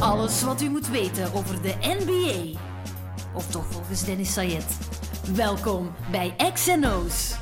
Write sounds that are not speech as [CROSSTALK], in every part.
Alles wat u moet weten over de NBA. Of toch volgens Dennis Sayed. Welkom bij XNO's.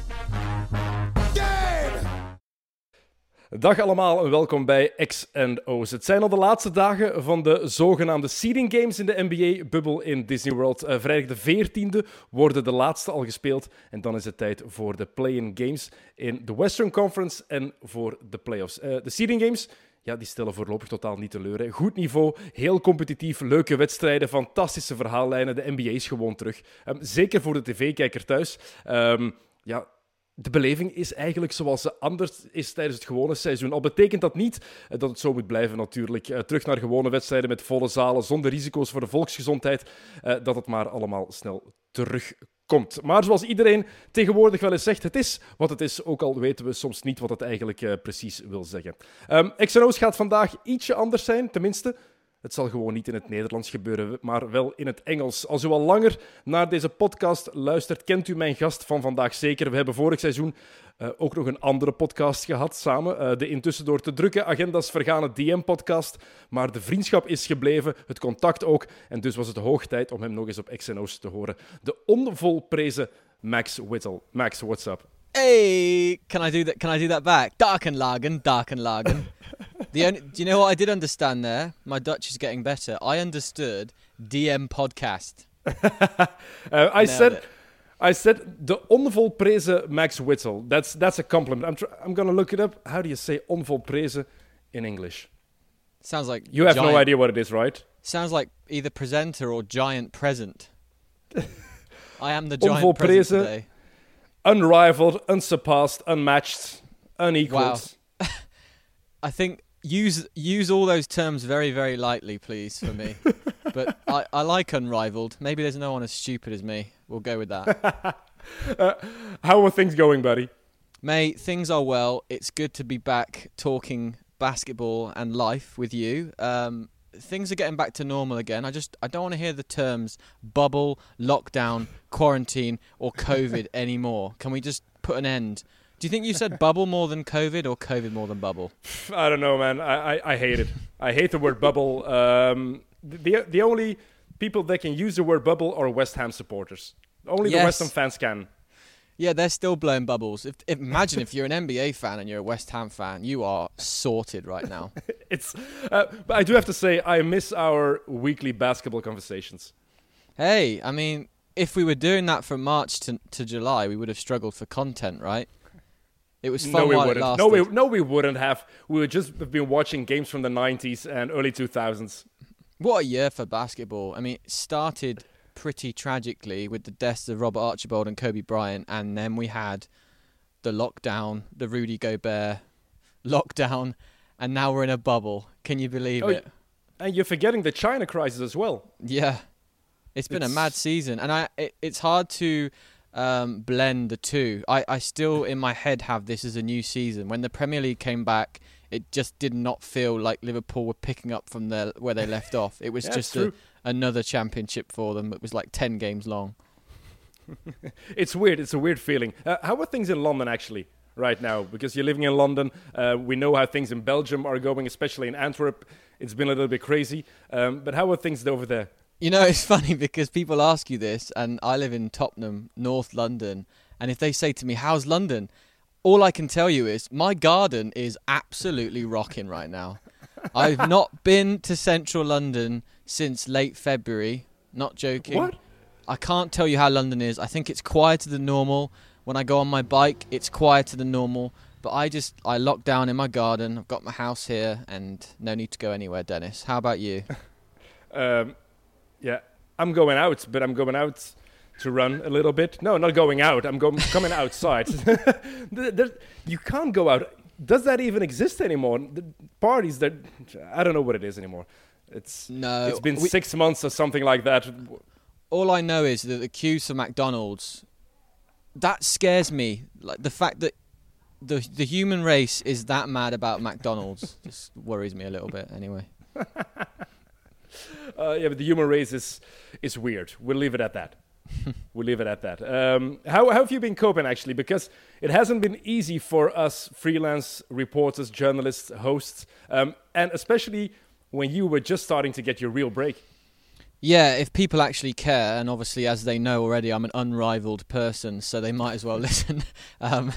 Dag allemaal en welkom bij X&O's. Het zijn al de laatste dagen van de zogenaamde seeding games in de NBA-bubbel in Disney World. Uh, vrijdag de 14e worden de laatste al gespeeld en dan is het tijd voor de play-in games in de Western Conference en voor de playoffs. Uh, de seeding games ja, die stellen voorlopig totaal niet teleur. Goed niveau, heel competitief, leuke wedstrijden, fantastische verhaallijnen. De NBA is gewoon terug. Um, zeker voor de tv-kijker thuis. Um, ja, de beleving is eigenlijk zoals ze anders is tijdens het gewone seizoen. Al betekent dat niet eh, dat het zo moet blijven, natuurlijk. Uh, terug naar gewone wedstrijden met volle zalen, zonder risico's voor de volksgezondheid. Uh, dat het maar allemaal snel terugkomt. Maar zoals iedereen tegenwoordig wel eens zegt, het is wat het is. Ook al weten we soms niet wat het eigenlijk uh, precies wil zeggen. Um, gaat vandaag ietsje anders zijn, tenminste. Het zal gewoon niet in het Nederlands gebeuren, maar wel in het Engels. Als u al langer naar deze podcast luistert, kent u mijn gast van vandaag zeker. We hebben vorig seizoen uh, ook nog een andere podcast gehad samen. Uh, de intussen door te drukke agendas vergane DM-podcast. Maar de vriendschap is gebleven, het contact ook. En dus was het hoog tijd om hem nog eens op XNO's te horen. De onvolprezen Max Whittle. Max, what's up? Hey, can I do that? Can I do that back? Darkenlagen, Darkenlagen. [LAUGHS] the only, do you know what I did understand there? My Dutch is getting better. I understood DM podcast. uh, [LAUGHS] I said. It. I said the onvolprezen Max Whittle. That's that's a compliment. I'm tr- I'm gonna look it up. How do you say onvolprezen in English? Sounds like you have giant, no idea what it is, right? Sounds like either presenter or giant present. [LAUGHS] I am the giant present today. Unrivaled, unsurpassed, unmatched, unequaled. Wow. [LAUGHS] I think use use all those terms very very lightly, please, for me. [LAUGHS] but [LAUGHS] I, I like unrivaled. Maybe there's no one as stupid as me. We'll go with that. [LAUGHS] uh, how are things going, buddy? Mate, things are well. It's good to be back talking basketball and life with you. Um, things are getting back to normal again. I just I don't want to hear the terms bubble, lockdown, quarantine, or COVID [LAUGHS] anymore. Can we just put an end? Do you think you said bubble more than COVID or COVID more than bubble? I don't know, man. I, I, I hate it. I hate the word bubble. Um, the the only people that can use the word bubble are West Ham supporters. Only yes. the West Ham fans can. Yeah, they're still blowing bubbles. If, if, imagine if you're an NBA fan and you're a West Ham fan, you are sorted right now. [LAUGHS] it's, uh, but I do have to say, I miss our weekly basketball conversations. Hey, I mean, if we were doing that from March to, to July, we would have struggled for content, right? It was fun no, we while wouldn't. No, we, no, we wouldn't have. We would just have been watching games from the 90s and early 2000s. What a year for basketball. I mean, it started pretty tragically with the deaths of Robert Archibald and Kobe Bryant, and then we had the lockdown, the Rudy Gobert [LAUGHS] lockdown, and now we're in a bubble. Can you believe oh, it? And you're forgetting the China crisis as well. Yeah, it's been it's... a mad season, and I it, it's hard to um, blend the two. I, I still in my head have this as a new season. When the Premier League came back, it just did not feel like Liverpool were picking up from their where they left off. It was yeah, just a, another championship for them. It was like ten games long. [LAUGHS] it's weird. It's a weird feeling. Uh, how are things in London actually right now? Because you're living in London. Uh, we know how things in Belgium are going, especially in Antwerp. It's been a little bit crazy. Um, but how are things over there? You know, [LAUGHS] it's funny because people ask you this, and I live in Tottenham, North London, and if they say to me, "How's London?" All I can tell you is my garden is absolutely rocking right now. [LAUGHS] I've not been to central London since late February. Not joking. What? I can't tell you how London is. I think it's quieter than normal. When I go on my bike, it's quieter than normal. But I just I lock down in my garden. I've got my house here, and no need to go anywhere. Dennis, how about you? [LAUGHS] um, yeah, I'm going out, but I'm going out to run a little bit. No, not going out. I'm going coming outside. [LAUGHS] [LAUGHS] you can't go out. Does that even exist anymore? The parties that I don't know what it is anymore. It's no. It's been we, six months or something like that. All I know is that the queues for McDonald's. That scares me. Like the fact that the the human race is that mad about McDonald's [LAUGHS] just worries me a little bit. Anyway. Uh, yeah, but the human race is is weird. We'll leave it at that. [LAUGHS] we'll leave it at that. Um, how, how have you been coping actually? Because it hasn't been easy for us freelance reporters, journalists, hosts, um, and especially when you were just starting to get your real break. Yeah, if people actually care, and obviously, as they know already, I'm an unrivaled person, so they might as well [LAUGHS] listen. um,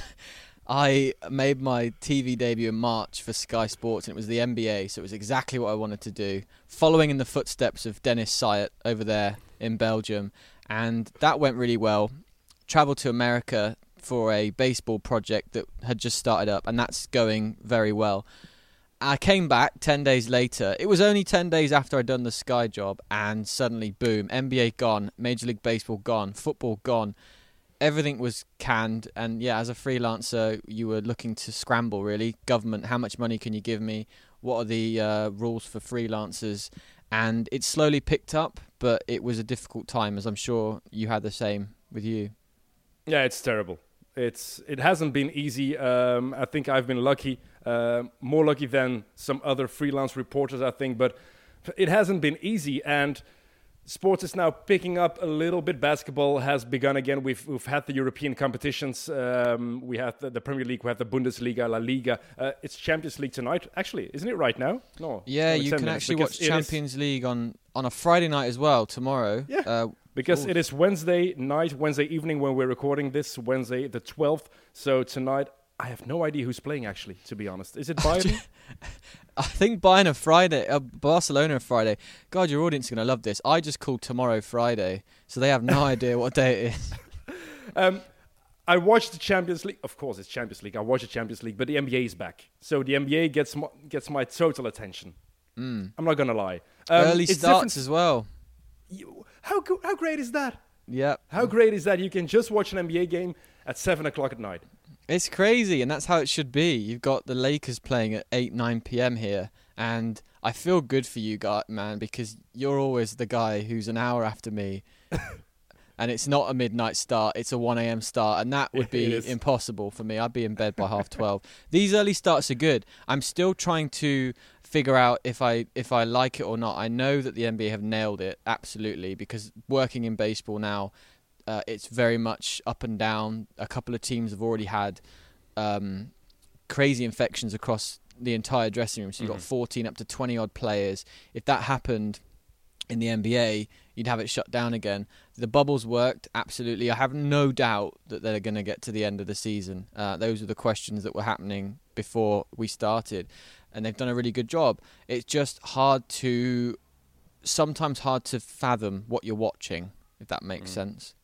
I made my TV debut in March for Sky Sports, and it was the NBA, so it was exactly what I wanted to do, following in the footsteps of Dennis Sayet over there in Belgium, and that went really well. Traveled to America for a baseball project that had just started up, and that's going very well. I came back 10 days later. It was only 10 days after I'd done the Sky job, and suddenly, boom, NBA gone, Major League Baseball gone, football gone. Everything was canned, and yeah, as a freelancer, you were looking to scramble really. Government, how much money can you give me? What are the uh, rules for freelancers? And it slowly picked up, but it was a difficult time, as I'm sure you had the same with you. Yeah, it's terrible. It's it hasn't been easy. Um, I think I've been lucky, uh, more lucky than some other freelance reporters, I think. But it hasn't been easy, and sports is now picking up a little bit. Basketball has begun again. We've we've had the European competitions. Um, we have the, the, Premier League. We have the Bundesliga, La Liga. Uh, it's Champions League tonight. Actually, isn't it right now? No. Yeah, you can actually watch Champions League on on a Friday night as well tomorrow. Yeah. Uh, because Ooh. it is Wednesday night, Wednesday evening when we're recording this, Wednesday the 12th. So tonight, I have no idea who's playing actually, to be honest. Is it [LAUGHS] Bayern? I think Bayern are Friday, uh, Barcelona are Friday. God, your audience is going to love this. I just called tomorrow Friday, so they have no [LAUGHS] idea what day it is. Um, I watched the Champions League. Of course, it's Champions League. I watch the Champions League, but the NBA is back. So the NBA gets my, gets my total attention. Mm. I'm not going to lie. Um, Early starts as well. You, how how great is that? Yeah. How great is that? You can just watch an NBA game at seven o'clock at night. It's crazy, and that's how it should be. You've got the Lakers playing at eight, nine p.m. here, and I feel good for you, man, because you're always the guy who's an hour after me. [LAUGHS] and it's not a midnight start; it's a one a.m. start, and that would be impossible for me. I'd be in bed by half [LAUGHS] twelve. These early starts are good. I'm still trying to figure out if I if I like it or not. I know that the NBA have nailed it absolutely because working in baseball now, uh, it's very much up and down. A couple of teams have already had um, crazy infections across the entire dressing room. So you've mm-hmm. got 14 up to 20 odd players. If that happened in the NBA, you'd have it shut down again. The bubbles worked absolutely. I have no doubt that they're going to get to the end of the season. Uh, those are the questions that were happening before we started and they've done a really good job. It's just hard to sometimes hard to fathom what you're watching, if that makes mm. sense.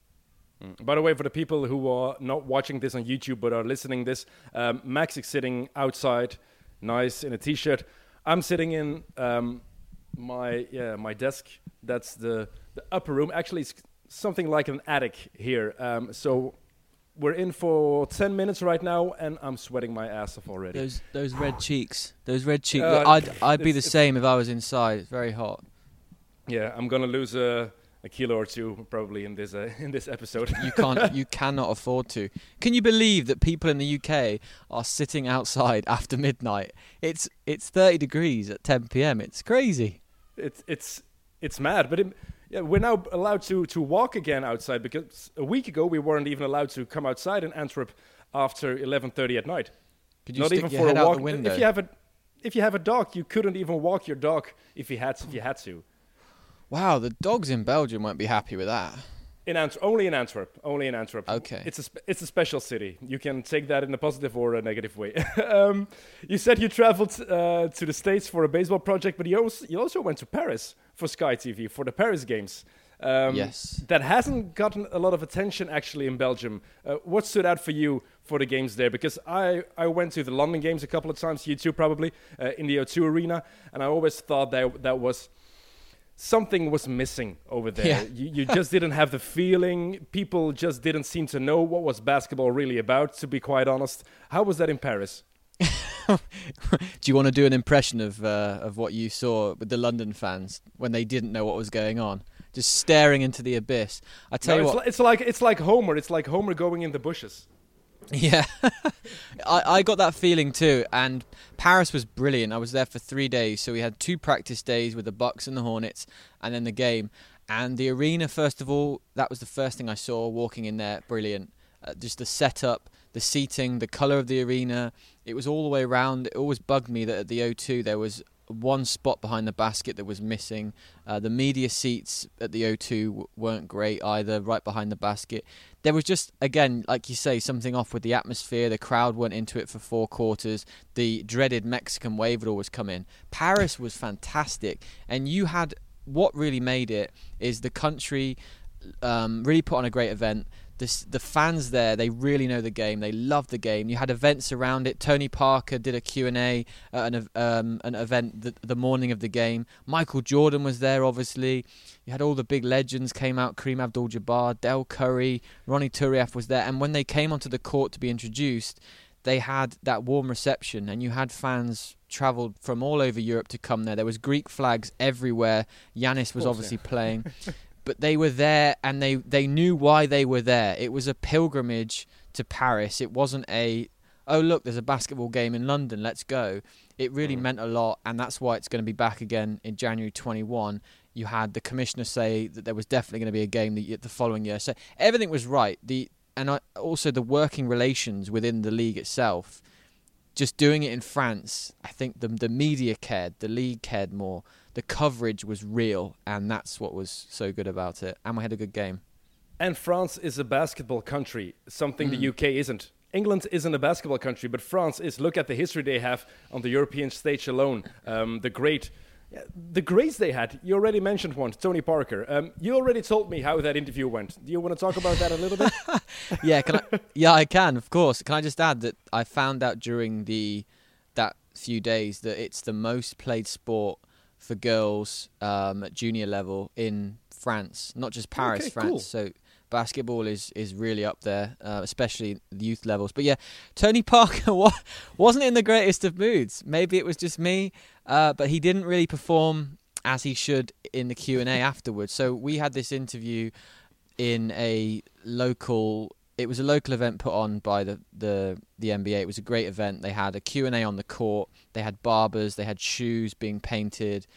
Mm. By the way, for the people who are not watching this on YouTube but are listening this, um, Max is sitting outside, nice in a t-shirt. I'm sitting in um, my yeah my desk. That's the the upper room. Actually, it's something like an attic here. Um, so we're in for 10 minutes right now and i'm sweating my ass off already those those red cheeks those red cheeks uh, i'd i'd be the same if i was inside it's very hot yeah i'm gonna lose a, a kilo or two probably in this uh, [LAUGHS] in this episode you can't you [LAUGHS] cannot afford to can you believe that people in the uk are sitting outside [LAUGHS] after midnight it's it's 30 degrees at 10 p.m it's crazy it's it's it's mad but it, yeah, we're now allowed to, to walk again outside because a week ago we weren't even allowed to come outside in Antwerp after 11:30 at night. Could you Not even for a walk. If you have a if you have a dog, you couldn't even walk your dog if you had if you had to. Wow, the dogs in Belgium won't be happy with that. In Antwerp, only in Antwerp, only in Antwerp. Okay, it's a spe- it's a special city. You can take that in a positive or a negative way. [LAUGHS] um, you said you traveled uh, to the states for a baseball project, but you also you also went to Paris for Sky TV for the Paris games. Um, yes. That hasn't gotten a lot of attention actually in Belgium. Uh, what stood out for you for the games there? Because I, I went to the London games a couple of times, you too probably, uh, in the O2 Arena, and I always thought that that was something was missing over there. Yeah. You, you [LAUGHS] just didn't have the feeling. People just didn't seem to know what was basketball really about, to be quite honest. How was that in Paris? [LAUGHS] do you want to do an impression of uh, of what you saw with the London fans when they didn't know what was going on, just staring into the abyss? I tell no, you it's what, it's like it's like Homer. It's like Homer going in the bushes. Yeah, [LAUGHS] I, I got that feeling too. And Paris was brilliant. I was there for three days, so we had two practice days with the Bucks and the Hornets, and then the game. And the arena, first of all, that was the first thing I saw walking in there. Brilliant. Uh, just the setup, the seating, the colour of the arena. It was all the way around. It always bugged me that at the O2 there was one spot behind the basket that was missing. Uh, the media seats at the O2 w- weren't great either, right behind the basket. There was just, again, like you say, something off with the atmosphere. The crowd went into it for four quarters. The dreaded Mexican wave would always come in. Paris was fantastic, and you had what really made it is the country um, really put on a great event the the fans there they really know the game. They love the game. You had events around it. Tony Parker did a Q&A at an, um, an event the, the morning of the game. Michael Jordan was there obviously. You had all the big legends came out. Kareem Abdul-Jabbar Dell Curry Ronny Turiaf was there. And when they came onto the court to be introduced they had that warm reception. And you had fans travelled from all over Europe to come there. There was Greek flags everywhere. Giannis was obviously playing [LAUGHS] but they were there and they, they knew why they were there. It was a pilgrimage to Paris. It wasn't a, oh, look, there's a basketball game in London, let's go. It really mm. meant a lot, and that's why it's going to be back again in January 21. You had the commissioner say that there was definitely going to be a game the, the following year. So everything was right. The and I, also the working relations within the league itself. Just doing it in France, I think the the media cared, the league cared more the coverage was real, and that's what was so good about it. And we had a good game. And France is a basketball country, something mm. the UK isn't. England isn't a basketball country, but France is. Look at the history they have on the European stage alone. Um, the great, the greats they had. You already mentioned one, Tony Parker. Um, you already told me how that interview went. Do you want to talk about that a little bit? [LAUGHS] yeah, can I? Yeah, I can. Of course. Can I just add that I found out during the that few days that it's the most played sport for girls um, at junior level in France, not just Paris, okay, France. Cool. So basketball is is really up there, uh, especially the youth levels. But yeah, Tony Parker [LAUGHS] wasn't in the greatest of moods. Maybe it was just me, uh, but he didn't really perform as he should in the Q and A [LAUGHS] afterwards. So we had this interview in a local. It was a local event put on by the, the the NBA. It was a great event. They had a Q and A on the court. They had barbers. They had shoes being painted,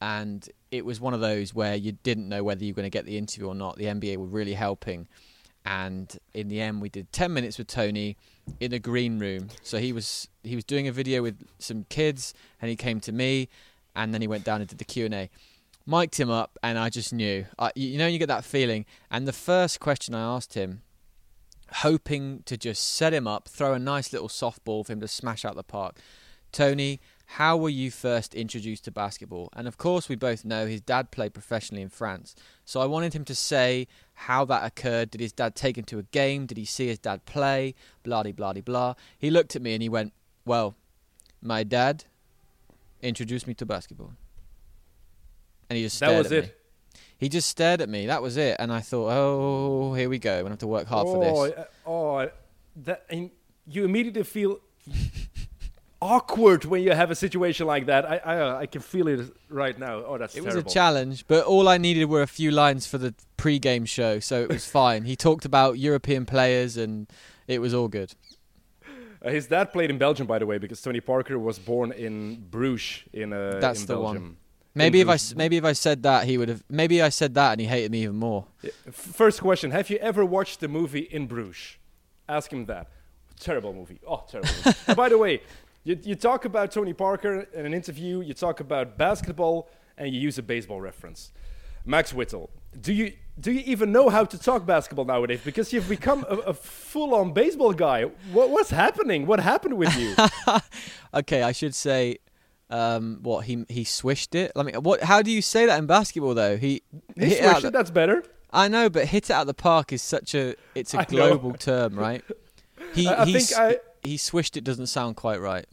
and it was one of those where you didn't know whether you were going to get the interview or not. The NBA were really helping, and in the end, we did ten minutes with Tony in a green room. So he was he was doing a video with some kids, and he came to me, and then he went down and did the Q and A. Mic'd him up, and I just knew. I, you know, you get that feeling. And the first question I asked him hoping to just set him up, throw a nice little softball for him to smash out the park. Tony, how were you first introduced to basketball? And of course, we both know his dad played professionally in France. So I wanted him to say how that occurred. Did his dad take him to a game? Did he see his dad play? Blah, blah, blah, blah. He looked at me and he went, Well, my dad introduced me to basketball. And he just stared that was it. me. He just stared at me. That was it. And I thought, oh, here we go. I'm going to have to work hard oh, for this. Uh, oh, that, and you immediately feel [LAUGHS] awkward when you have a situation like that. I I, I can feel it right now. Oh, that's it terrible. was a challenge, but all I needed were a few lines for the pre-game show, so it was fine. He talked about European players, and it was all good. Uh, his dad played in Belgium, by the way, because Tony Parker was born in Bruges in uh, That's in the Belgium. one. Maybe if I maybe if I said that he would have maybe I said that and he hated me even more. First question: Have you ever watched the movie In Bruges? Ask him that. Terrible movie. Oh, terrible. [LAUGHS] by the way, you, you talk about Tony Parker in an interview, you talk about basketball, and you use a baseball reference. Max Whittle, do you do you even know how to talk basketball nowadays? Because you've become a, a full-on baseball guy. What, what's happening? What happened with you? [LAUGHS] okay, I should say, um, what he he swished it. I mean, what? How do you say that in basketball though? He, he hit swished it. That's better. I know, but hit it out of the park is such a it's a [LAUGHS] global term, right? He I, I think I he swished it doesn't sound quite right.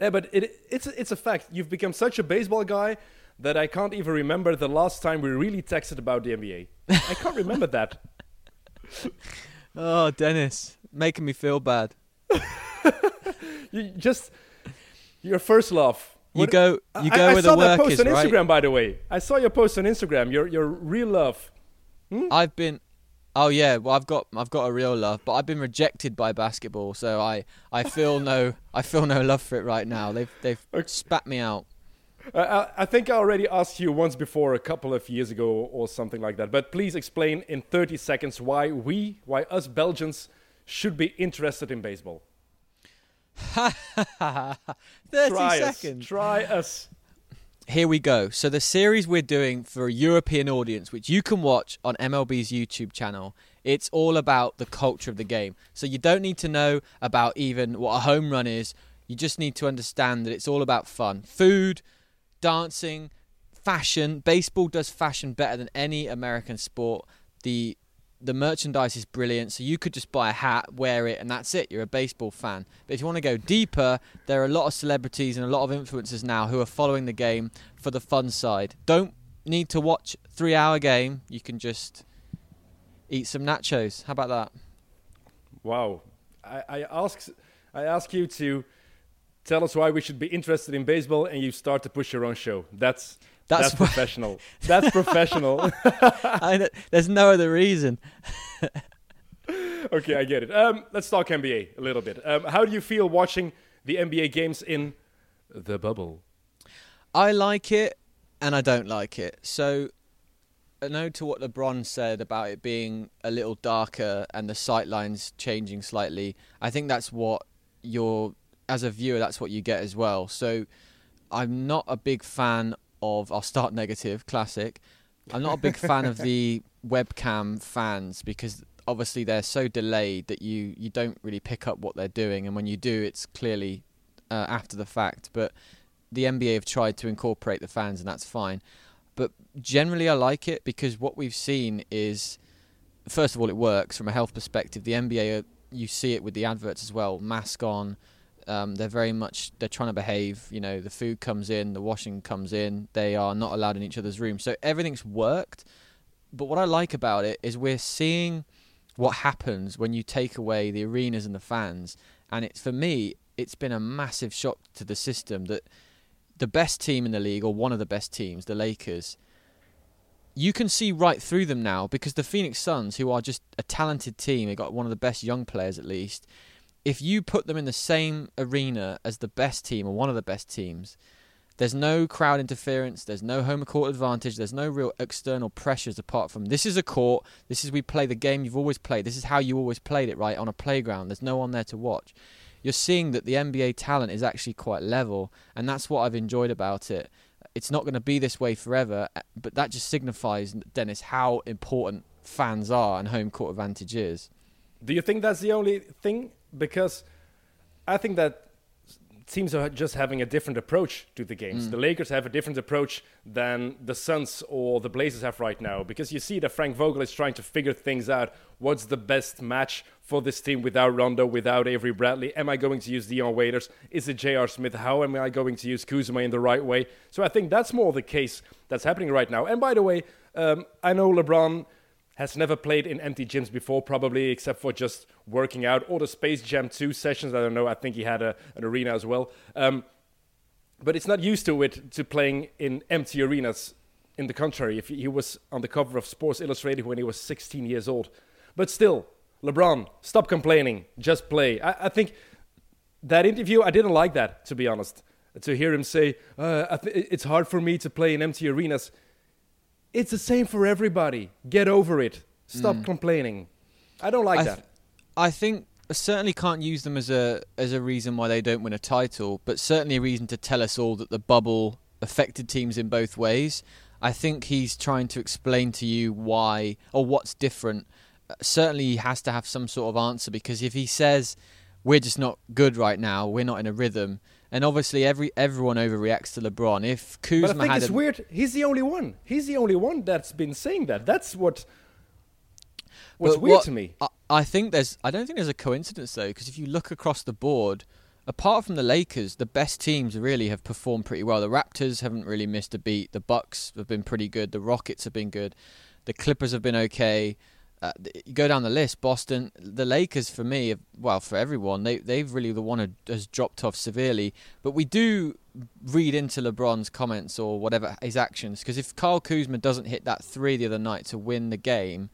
Yeah, but it, it's it's a fact. You've become such a baseball guy that I can't even remember the last time we really texted about the NBA. I can't remember that. [LAUGHS] [LAUGHS] Oh, Dennis, making me feel bad. you just your first love. You go, you go I, where I the work that post is, on right? Instagram, by the way. I saw your post on Instagram. Your your real love. Hmm? I've been Oh yeah, well I've got I've got a real love, but I've been rejected by basketball, so I, I feel no I feel no love for it right now. They've they've okay. spat me out. I, I think I already asked you once before, a couple of years ago or something like that. But please explain in 30 seconds why we, why us Belgians, should be interested in baseball. [LAUGHS] 30 Try seconds. Us. Try us. here we go. So the series we're doing for a European audience, which you can watch on MLB's YouTube channel, it's all about the culture of the game. So you don't need to know about even what a home run is. You just need to understand that it's all about fun, food, dancing, fashion. Baseball does fashion better than any American sport. The the merchandise is brilliant, so you could just buy a hat, wear it, and that's it. You're a baseball fan. But if you want to go deeper, there are a lot of celebrities and a lot of influencers now who are following the game for the fun side. Don't need to watch three hour game. You can just eat some nachos. How about that? Wow. I, I ask I ask you to tell us why we should be interested in baseball, and you start to push your own show. That's that's, that's professional. That's professional. [LAUGHS] I, there's no other reason. [LAUGHS] okay, I get it. Um, let's talk NBA a little bit. Um, how do you feel watching the NBA games in the bubble? I like it and I don't like it. So, a note to what LeBron said about it being a little darker and the sight lines changing slightly. I think that's what you're, as a viewer, that's what you get as well. So, I'm not a big fan of I'll start negative, classic. I'm not a big fan of the [LAUGHS] webcam fans because obviously they're so delayed that you you don't really pick up what they're doing, and when you do, it's clearly uh, after the fact. But the NBA have tried to incorporate the fans, and that's fine. But generally, I like it because what we've seen is, first of all, it works from a health perspective. The NBA, you see it with the adverts as well, mask on um, they're very much they're trying to behave. You know, the food comes in, the washing comes in. They are not allowed in each other's rooms, so everything's worked. But what I like about it is we're seeing what happens when you take away the arenas and the fans, and it's for me, it's been a massive shock to the system that the best team in the league, or one of the best teams, the Lakers, you can see right through them now because the Phoenix Suns, who are just a talented team, they got one of the best young players at least if you put them in the same arena as the best team or one of the best teams, there's no crowd interference, there's no home court advantage, there's no real external pressures apart from this is a court, this is we play the game you've always played, this is how you always played it, right? On a playground, there's no one there to watch. You're seeing that the NBA talent is actually quite level, and that's what I've enjoyed about it. It's not going to be this way forever, eh, but that just signifies, Dennis, how important fans are and home court advantage is. Do you think that's the only thing because I think that teams are just having a different approach to the games. Mm. The Lakers have a different approach than the Suns or the Blazers have right now because you see that Frank Vogel is trying to figure things out. What's the best match for this team without Rondo, without Avery Bradley? Am I going to use Dion Waiters? Is it J.R. Smith? How am I going to use Kuzma in the right way? So I think that's more the case that's happening right now. And by the way, um, I know LeBron has never played in empty gyms before, probably except for just working out or the Space Jam 2 sessions. I don't know. I think he had a, an arena as well. Um, but it's not used to it to playing in empty arenas. In the contrary, if he was on the cover of Sports Illustrated when he was 16 years old. But still, LeBron, stop complaining. Just play. I, I think that interview, I didn't like that, to be honest. To hear him say, uh, th- it's hard for me to play in empty arenas. It's the same for everybody. Get over it. Stop mm. complaining. I don't like I th- that. I think I certainly can't use them as a as a reason why they don't win a title, but certainly a reason to tell us all that the bubble affected teams in both ways. I think he's trying to explain to you why or what's different. Uh, certainly, he has to have some sort of answer because if he says we're just not good right now, we're not in a rhythm, and obviously, every everyone overreacts to LeBron. If Kuzma but I think it's weird. He's the only one. He's the only one that's been saying that. That's what. What's weird what, to me. I, I think there's. I don't think there's a coincidence though, because if you look across the board, apart from the Lakers, the best teams really have performed pretty well. The Raptors haven't really missed a beat. The Bucks have been pretty good. The Rockets have been good. The Clippers have been okay. Uh, you go down the list, Boston, the Lakers for me, well, for everyone, they they've really the one who has dropped off severely. But we do read into LeBron's comments or whatever his actions because if Kyle Kuzma doesn't hit that three the other night to win the game,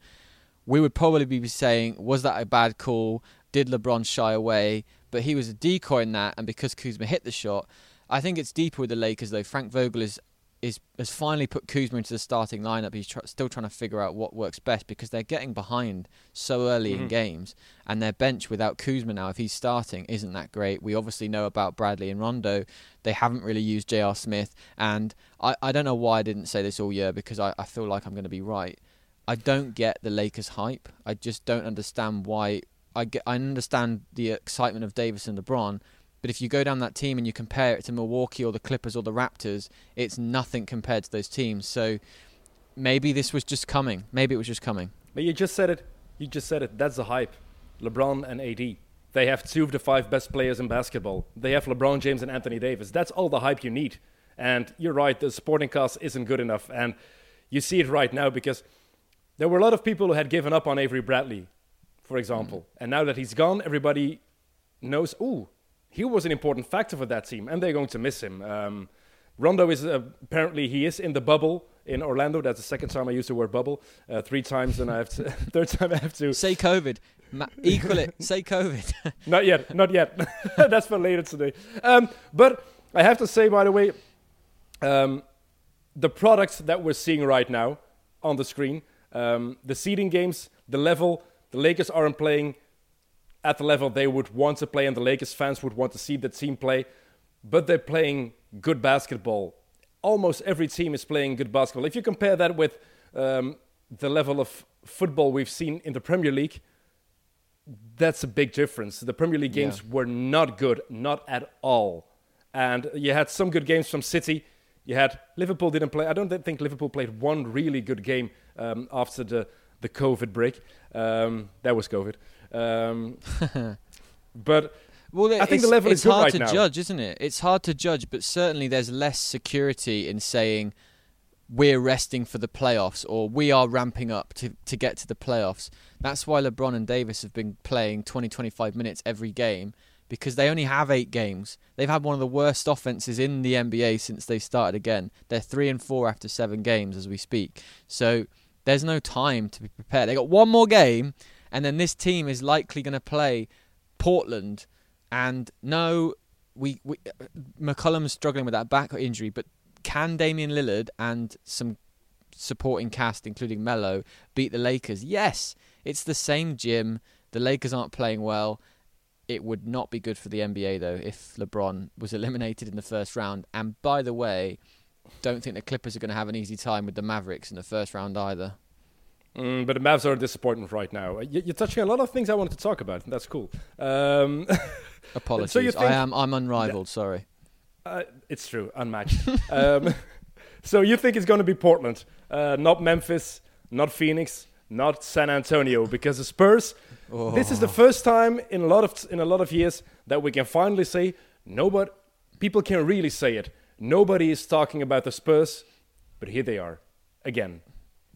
we would probably be saying, was that a bad call? Did LeBron shy away? But he was a decoy in that, and because Kuzma hit the shot, I think it's deeper with the Lakers though. Frank Vogel is is has finally put Kuzma into the starting lineup. He's tr- still trying to figure out what works best because they're getting behind so early Mm-hmm. in games, and their bench without Kuzma now, if he's starting, isn't that great. We obviously know about Bradley and Rondo. They haven't really used J.R. Smith, and I, I don't know why I didn't say this all year because I, I feel like I'm going to be right. I don't get the Lakers hype. I just don't understand why. I get. I understand the excitement of Davis and LeBron, but if you go down that team and you compare it to Milwaukee or the Clippers or the Raptors, it's nothing compared to those teams. So maybe this was just coming. Maybe it was just coming. But you just said it. You just said it. That's the hype. LeBron and AD. They have two of the five best players in basketball. They have LeBron James and Anthony Davis. That's all the hype you need. And you're right, the sporting cast isn't good enough. And you see it right now because there were a lot of people who had given up on Avery Bradley, for example. Mm. And now that he's gone, everybody knows, ooh, he was an important factor for that team, and they're going to miss him. Um, Rondo is uh, apparently he is in the bubble in Orlando. That's the second time I used the word bubble. Uh, three times, and I have to [LAUGHS] third time I have to. Say COVID. Ma- equal it. Say COVID. [LAUGHS] Not yet, not yet. [LAUGHS] That's for later today. Um, but I have to say, by the way, um, the products that we're seeing right now on the screen, um, the seeding games, the level, the Lakers aren't playing at the level they would want to play, and the Lakers fans would want to see the team play, but they're playing good basketball. Almost every team is playing good basketball. If you compare that with um, the level of football we've seen in the Premier League, that's a big difference. The Premier League games Yeah. were not good, not at all. And you had some good games from City. You had Liverpool didn't play. I don't think Liverpool played one really good game um, after the the COVID break. Um, that was COVID. Um, [LAUGHS] but Well, I think the level is good hard right to now. judge, isn't it? It's hard to judge, but certainly there's less security in saying we're resting for the playoffs or we are ramping up to, to get to the playoffs. That's why LeBron and Davis have been playing 20, 25 minutes every game because they only have eight games. They've had one of the worst offenses in the NBA since they started again. They're three and four after seven games as we speak. So there's no time to be prepared. They got one more game, and then this team is likely going to play Portland. And no, we, we uh, McCollum's struggling with that back injury, but can Damian Lillard and some supporting cast, including Melo, beat the Lakers? Yes, it's the same gym. The Lakers aren't playing well. It would not be good for the NBA though if LeBron was eliminated in the first round. And by the way, don't think the Clippers are going to have an easy time with the Mavericks in the first round either. Mm, but the Mavs are a disappointment right now. You, you're touching a lot of things I wanted to talk about. and That's cool. Um, [LAUGHS] Apologies, you I am I'm unrivaled. Sorry. Uh, it's true, unmatched. [LAUGHS] um, [LAUGHS] so you think it's going to be Portland, uh, not Memphis, not Phoenix, not San Antonio, because the Spurs. This is the first time in a lot of in a lot of years that we can finally say nobody. People can really say it. Nobody is talking about the Spurs, but here they are again.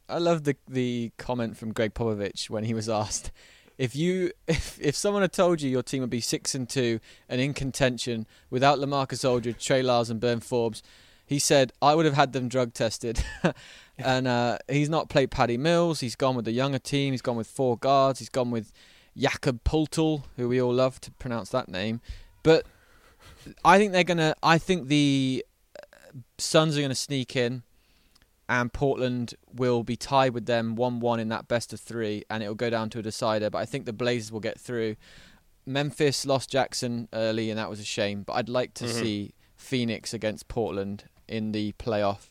I love the the comment from Gregg Popovich when he was asked if you [LAUGHS] if if someone had told you your team would be six and two and in contention without LaMarcus Aldridge, Trey Lyles, and Bryn Forbes, he said I would have had them drug tested. [LAUGHS] and uh, he's not played Patty Mills. He's gone with the younger team. He's gone with four guards. He's gone with Jakob Poeltl, who we all love to pronounce that name. But I think they're gonna. I think the uh, Suns are gonna sneak in and Portland will be tied with them 1 1 in that best of three, and it'll go down to a decider. But I think the Blazers will get through. Memphis lost Jackson early, and that was a shame. But I'd like to Mhm. see Phoenix against Portland in the playoff.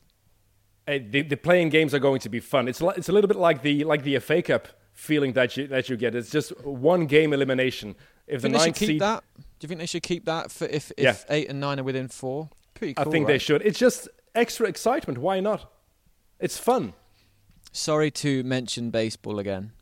Uh, the, the play-in games are going to be fun. It's li- it's a little bit like the like the FA Cup feeling that you that you get. It's just one game elimination. If Do the you think they should ninth keep seed, that? Do you think they should keep that for if, if Yeah. eight and nine are within four? Pretty I cool. think they should. It's just extra excitement. Why not? It's fun. Sorry to mention baseball again,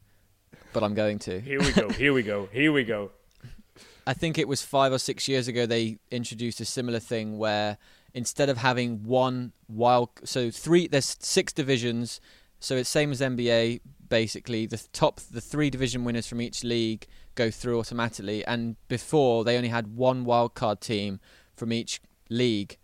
but I'm going to. Here we go. Here we go. Here we go. [LAUGHS] I think it was five or six years ago they introduced a similar thing where instead of having one wild, so three, there's six divisions, so it's same as NBA basically. The top, the three division winners from each league go through automatically, and before they only had one wild card team from each league.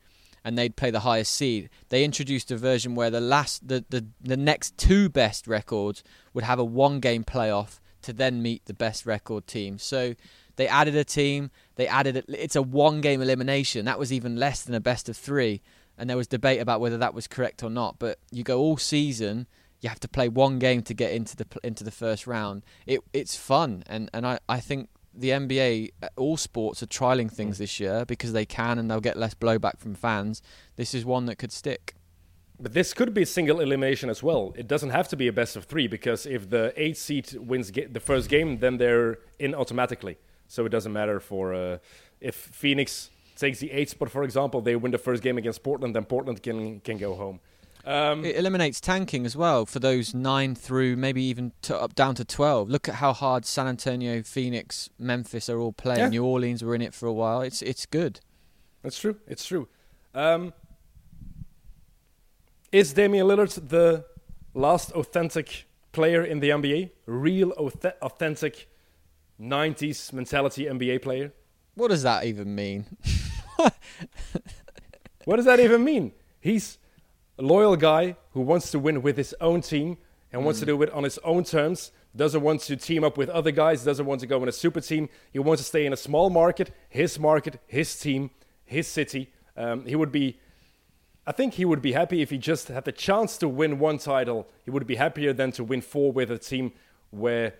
And they'd play the highest seed. They introduced a version where the last, the, the, the next two best records would have a one game playoff to then meet the best record team. So they added a team. They added a, it's a one game elimination. That was even less than a best of three. and there was debate about whether that was correct or not. But you go all season, you have to play one game to get into the into the first round. It it's fun, and and I I think the NBA, uh, all sports are trialing things this year because they can and they'll get less blowback from fans. This is one that could stick. But this could be single elimination as well. It doesn't have to be a best of three because if the eight seed wins the first game, then they're in automatically. So it doesn't matter for uh, if Phoenix takes the eight spot, for example, they win the first game against Portland, then Portland can can go home. Um, it eliminates tanking as well for those nine through maybe even to, up down to twelve. Look at how hard San Antonio, Phoenix, Memphis are all playing. Yeah. New Orleans were in it for a while. It's it's good. That's true. It's true. Um, is Damian Lillard the last authentic player in the NBA? Real authentic 90s mentality NBA player? What does that even mean? [LAUGHS] what does that even mean? He's a loyal guy who wants to win with his own team and mm. wants to do it on his own terms. Doesn't want to team up with other guys, doesn't want to go in a super team. He wants to stay in a small market, his market, his team, his city. Um, he would be I think he would be happy if he just had the chance to win one title. He would be happier than to win four with a team where,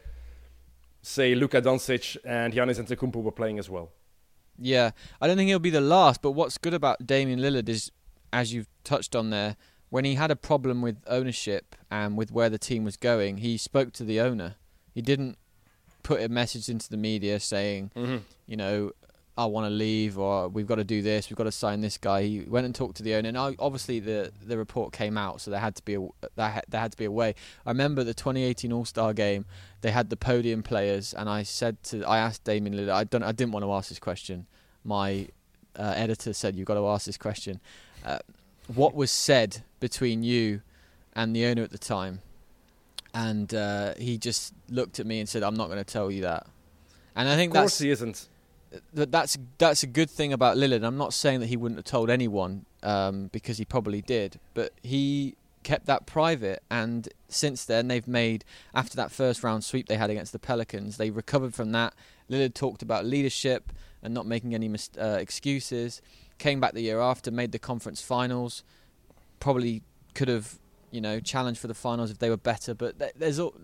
say, Luka Doncic and Giannis Antetokounmpo were playing as well. Yeah, I don't think he'll be the last. But what's good about Damian Lillard is, as you've touched on there, when he had a problem with ownership and with where the team was going, he spoke to the owner. He didn't put a message into the media saying, mm-hmm. you know, I want to leave or we've got to do this, we've got to sign this guy. He went and talked to the owner, and obviously the the report came out, so there had to be a there had to be a way. I remember the 2018 All Star game, they had the podium players, and I said to I asked Damian Lillard, I don't I didn't want to ask this question. My uh, editor said you've got to ask this question. Uh, what was said between you and the owner at the time? And uh, he just looked at me and said, "I'm not going to tell you that." And I think of course that's he isn't that's that's a good thing about Lillard. I'm not saying that he wouldn't have told anyone um, because he probably did, but he kept that private. And since then, they've made after that first round sweep they had against the Pelicans, they recovered from that. Lillard talked about leadership and not making any mis- uh, excuses. Came back the year after, made the conference finals. Probably could have, you know, challenged for the finals if they were better. But there's all.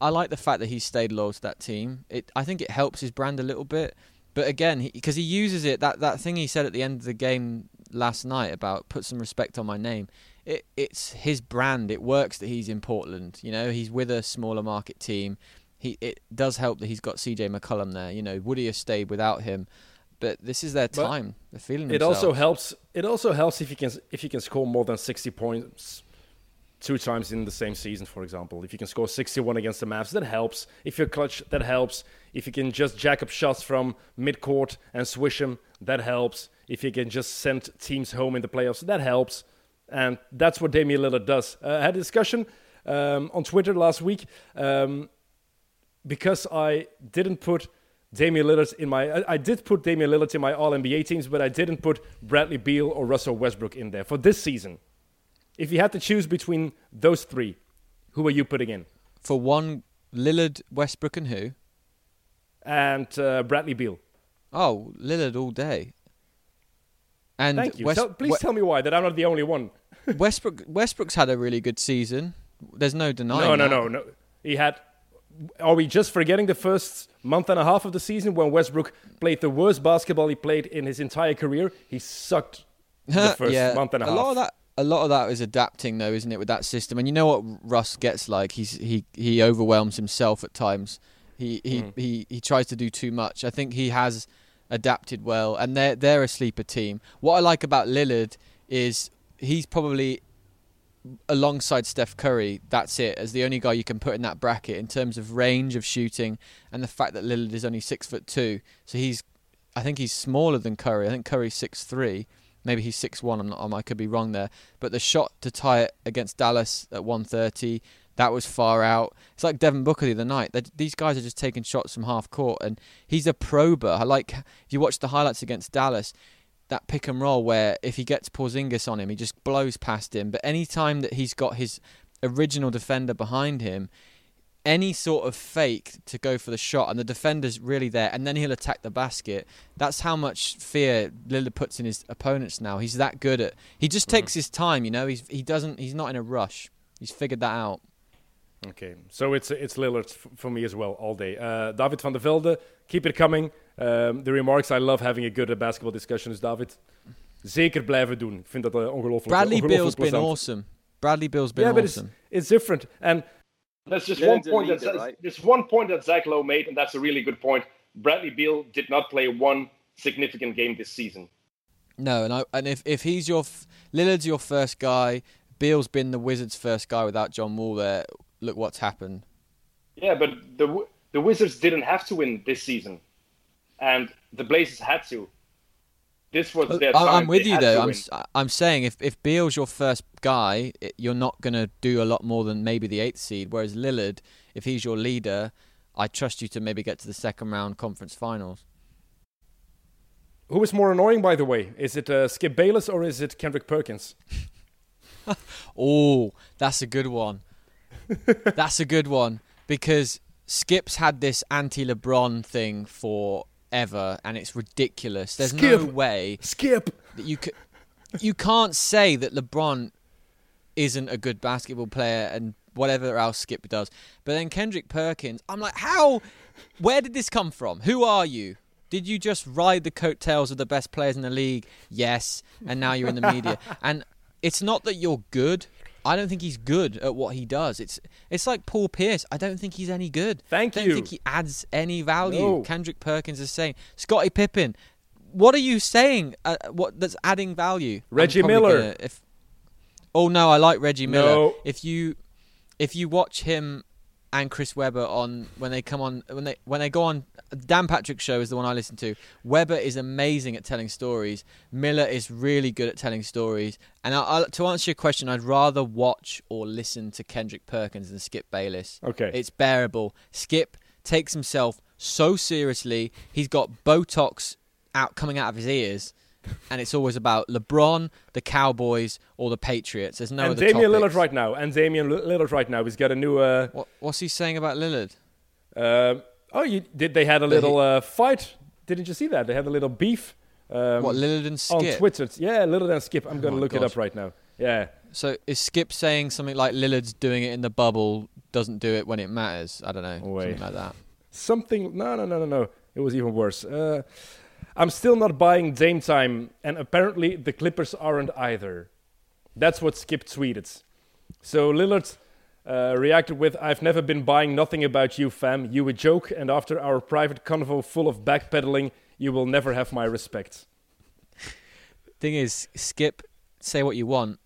I like the fact that he stayed loyal to that team. It, I think it helps his brand a little bit. But again, because he, he, uses it that that thing he said at the end of the game last night about put some respect on my name. It it's his brand. It works that he's in Portland. You know, he's with a smaller market team. He it does help that he's got CJ McCollum there. You know, would he have stayed without him? But this is their time. But They're feeling. It themselves. also helps. It also helps if you can if you can score more than sixty points two times in the same season, for example. If you can score 61 against the Mavs, that helps. If you're clutch, that helps. If you can just jack up shots from midcourt and swish them, that helps. If you can just send teams home in the playoffs, that helps. And that's what Damian Lillard does. Uh, I had a discussion um, on Twitter last week um, because I didn't put Damian Lillard in my. I, I did put Damian Lillard in my All NBA teams, but I didn't put Bradley Beal or Russell Westbrook in there for this season. If you had to choose between those three, who are you putting in? For one, Lillard, Westbrook, and who? And uh, Bradley Beal. Oh, Lillard all day. And Thank you. West- tell, please we- tell me why that I'm not the only one. Westbrook Westbrook's had a really good season. There's no denying. No, no, that. no, no. He had. Are we just forgetting the first month and a half of the season when Westbrook played the worst basketball he played in his entire career? He sucked the [LAUGHS] first yeah, month and a, a half. Lot of that, a lot of that is adapting though, isn't it, with that system? And you know what Russ gets like? He's he he overwhelms himself at times. He he mm. he he tries to do too much. I think he has adapted well, and they're they're a sleeper team. What I like about Lillard is he's probably alongside Steph Curry. That's it as the only guy you can put in that bracket in terms of range of shooting, and the fact that Lillard is only six foot two, so he's I think he's smaller than Curry. I think Curry's six three maybe he's six one. I'm not. I could be wrong there. But the shot to tie it against Dallas at 130, that was far out. It's like Devin Booker the other night. They're, these guys are just taking shots from half court, and he's a prober. I like if you watch the highlights against Dallas. That pick and roll where if he gets Porzingis on him, he just blows past him. But any time that he's got his original defender behind him, any sort of fake to go for the shot, and the defender's really there, and then he'll attack the basket. That's how much fear Lillard puts in his opponents now. He's that good at. He just Mm-hmm. takes his time, you know. He's he doesn't. He's not in a rush. He's figured that out. Okay, so it's it's Lillard for me as well all day. Uh, David van der Velde, keep it coming. Um, the remarks, I love having a good uh, basketball discussion, dus David. Zeker blijven doen. Ik vind dat uh, ongelooflijk Bradley ongelooflijk Beal's been awesome. Bradley Beal's been yeah, but it's, awesome. it's different. And that's just one point. a That, leader, right? There's one point that Zach Lowe made, and that's a really good point. Bradley Beal did not play one significant game this season. No, and I, and if if he's your f- Lillard's your first guy, Beal's been the Wizards' first guy without John Wall there. Look what's happened. Yeah, but the the Wizards didn't have to win this season, and the Blazers had to. This was their time. I- I'm with They you though. I'm win. s- I'm saying if if Beal's your first guy, it, you're not gonna do a lot more than maybe the eighth seed. Whereas Lillard, if he's your leader, I trust you to maybe get to the second round conference finals. Who is more annoying, by the way? Is it uh, Skip Bayless or is it Kendrick Perkins? [LAUGHS] Oh, that's a good one. That's a good one because Skip's had this anti-LeBron thing forever, and it's ridiculous. There's no Skip. way Skip. that you could, you can't say that LeBron isn't a good basketball player and whatever else Skip does. But then Kendrick Perkins, I'm like, how? Where did this come from? Who are you? Did you just ride the coattails of the best players in the league? Yes, and now you're in the media. [LAUGHS] And it's not that you're good. I don't think he's good at what he does. It's it's like Paul Pierce. I don't think he's any good. Thank you. I don't you. think he adds any value. No. Kendrick Perkins is saying Scotty Pippen. What are you saying? Uh, what that's adding value? Reggie Miller. gonna- if oh no, I like Reggie Miller. No. If you if you watch him and Chris Webber on when they come on when they when they go on Dan Patrick's show is the one I listen to. Webber is amazing at telling stories. Miller is really good at telling stories. And I, I, to answer your question, I'd rather watch or listen to Kendrick Perkins than Skip Bayless. Okay. It's bearable. Skip takes himself so seriously. He's got Botox out coming out of his ears. And it's always about LeBron, the Cowboys, or the Patriots. There's no and other Damian topics. Lillard right now. And Damian Lillard right now. He's got a new. Uh, What, what's he saying about Lillard? um oh, you did they had a little uh, fight? Didn't you see that? They had a little beef. Um, what Lillard and Skip on Twitter? Yeah, Lillard and Skip. I'm Oh gonna my look it up right now. Yeah. So is Skip saying something like Lillard's doing it in the bubble, doesn't do it when it matters? I don't know, Wait. something like that. Something. No, no, no, no, no. It was even worse. Uh, I'm still not buying Dame time, and apparently the Clippers aren't either. That's what Skip tweeted. So Lillard uh, reacted with, "I've never been buying nothing about you, fam. You a joke, and after our private convo full of backpedaling, you will never have my respect." Thing is, Skip, say what you want,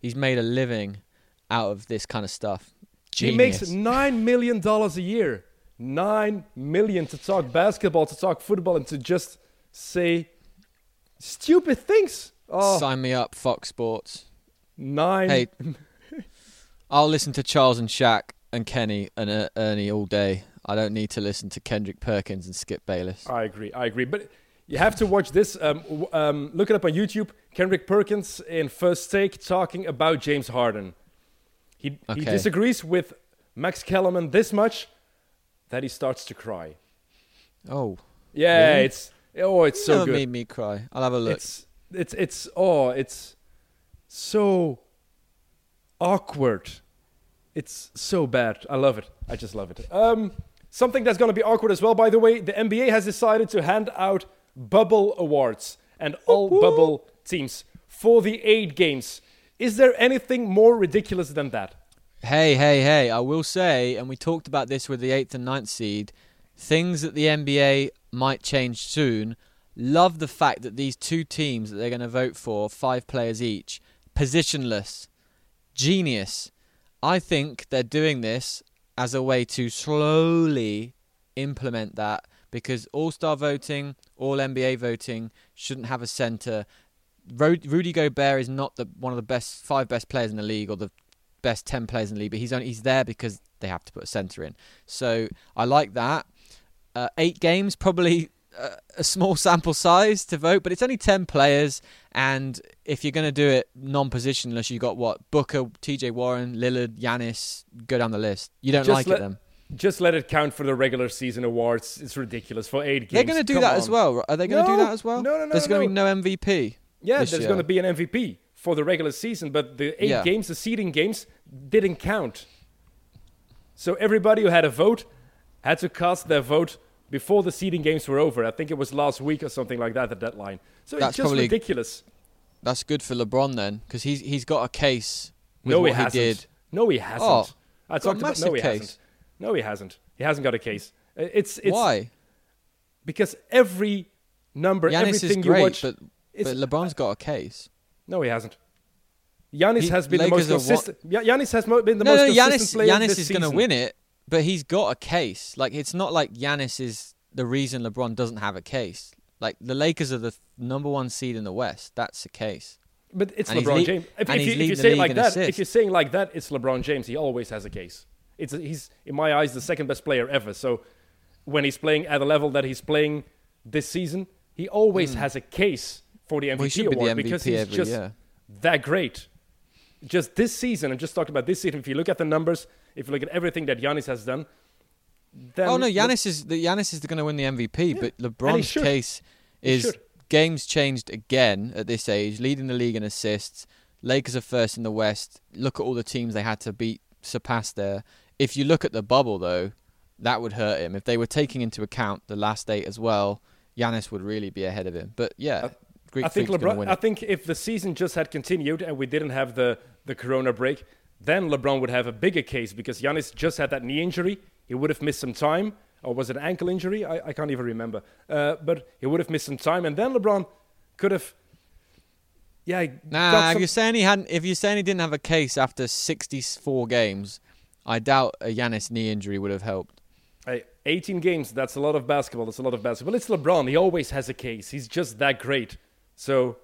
he's made a living out of this kind of stuff. Genius. He makes nine million dollars a year. Nine million to talk basketball, to talk football, and to just say stupid things. Oh, Sign me up, Fox Sports. nine. Hey, [LAUGHS] I'll listen to Charles and Shaq and Kenny and uh, Ernie all day. I don't need to listen to Kendrick Perkins and Skip Bayless. I agree. I agree. But you have to watch this. Um, w- um, look it up on YouTube. Kendrick Perkins in First Take talking about James Harden. He, he Okay. disagrees with Max Kellerman this much that he starts to cry. Oh, Yeah, Really? it's oh, it's so never good. made me cry. I'll have a look. It's it's it's oh, it's so awkward. It's so bad. I love it. I just love it. Um, something that's going to be awkward as well, by the way. The NBA has decided to hand out bubble awards and all bubble teams for the eight games. Is there anything more ridiculous than that? Hey, hey, hey, I will say, and we talked about this with the 8th and ninth seed, things that the NBA might change soon. Love the fact that these two teams that they're going to vote for, five players each, positionless. Genius. I think they're doing this as a way to slowly implement that because All Star voting, All NBA voting shouldn't have a center. Rudy Gobert is not the one of the best five best players in the league or the best ten players in the league, but he's only he's there because they have to put a center in. So I like that. Uh, eight games, probably uh, a small [LAUGHS] sample size to vote, but it's only ten players. And if you're going to do it non-positionless, you've got what Booker, T.J. Warren, Lillard, Giannis. Go down the list. You don't Just like let- it, then? just let it count for the regular season awards. It's ridiculous for eight games. They're going to do Come that on. as well. Are they going to No, do that as well? no, no, no, There's going to be no. no MVP. Yeah, there's going to be an MVP for the regular season, but the eight Yeah. games, the seeding games, didn't count. So everybody who had a vote had to cast their vote before the seeding games were over. I think it was last week or something like that, the deadline. So That's it's just ridiculous. That's good for LeBron then, because he's he's got a case with no, what he hasn't. did. No, he hasn't. Oh, I talked about no, he case. hasn't. No, he hasn't. He hasn't got a case. It's it's Why? because every number, Giannis everything is you watch. but but LeBron's got a case. No, he hasn't. Giannis He- has been the Lakers most are one- consistent. Giannis has been the no, most no, consistent Giannis player Giannis is going to win it, but he's got a case. Like it's not like Giannis is the reason LeBron doesn't have a case. Like the Lakers are the number one seed in the West. That's the case. But it's And LeBron lead- James. If, if you, if you the say like that, if assists. you're saying like that, it's LeBron James. He always has a case. It's he's in my eyes the second best player ever. So when he's playing at a level that he's playing this season, he always hmm. has a case for the MVP. Well, should be the award MVP because he's every just year. that great. Just this season, I'm just talking about this season. If you look at the numbers, if you look at everything that Giannis has done, then oh no, Le- Giannis is the Giannis is going to win the MVP, but LeBron's case is games changed again at this age, leading the league in assists. Lakers are first in the West. Look at all the teams they had to beat, surpass there. If you look at the bubble though, that would hurt him. If they were taking into account the last eight as well, Giannis would really be ahead of him. But yeah, Greek I think LeBron. win I think if the season just had continued and we didn't have the the Corona break, then LeBron would have a bigger case because Giannis just had that knee injury. He would have missed some time, or was it an ankle injury? I, I can't even remember. Uh, but he would have missed some time, and then LeBron could have. Yeah, Nah, if you're saying he hadn't, if you're saying he didn't have a case after 64 games, I doubt a Giannis knee injury would have helped. Hey, 18 games, that's a lot of basketball. That's a lot of basketball. It's LeBron. He always has a case. He's just that great. So,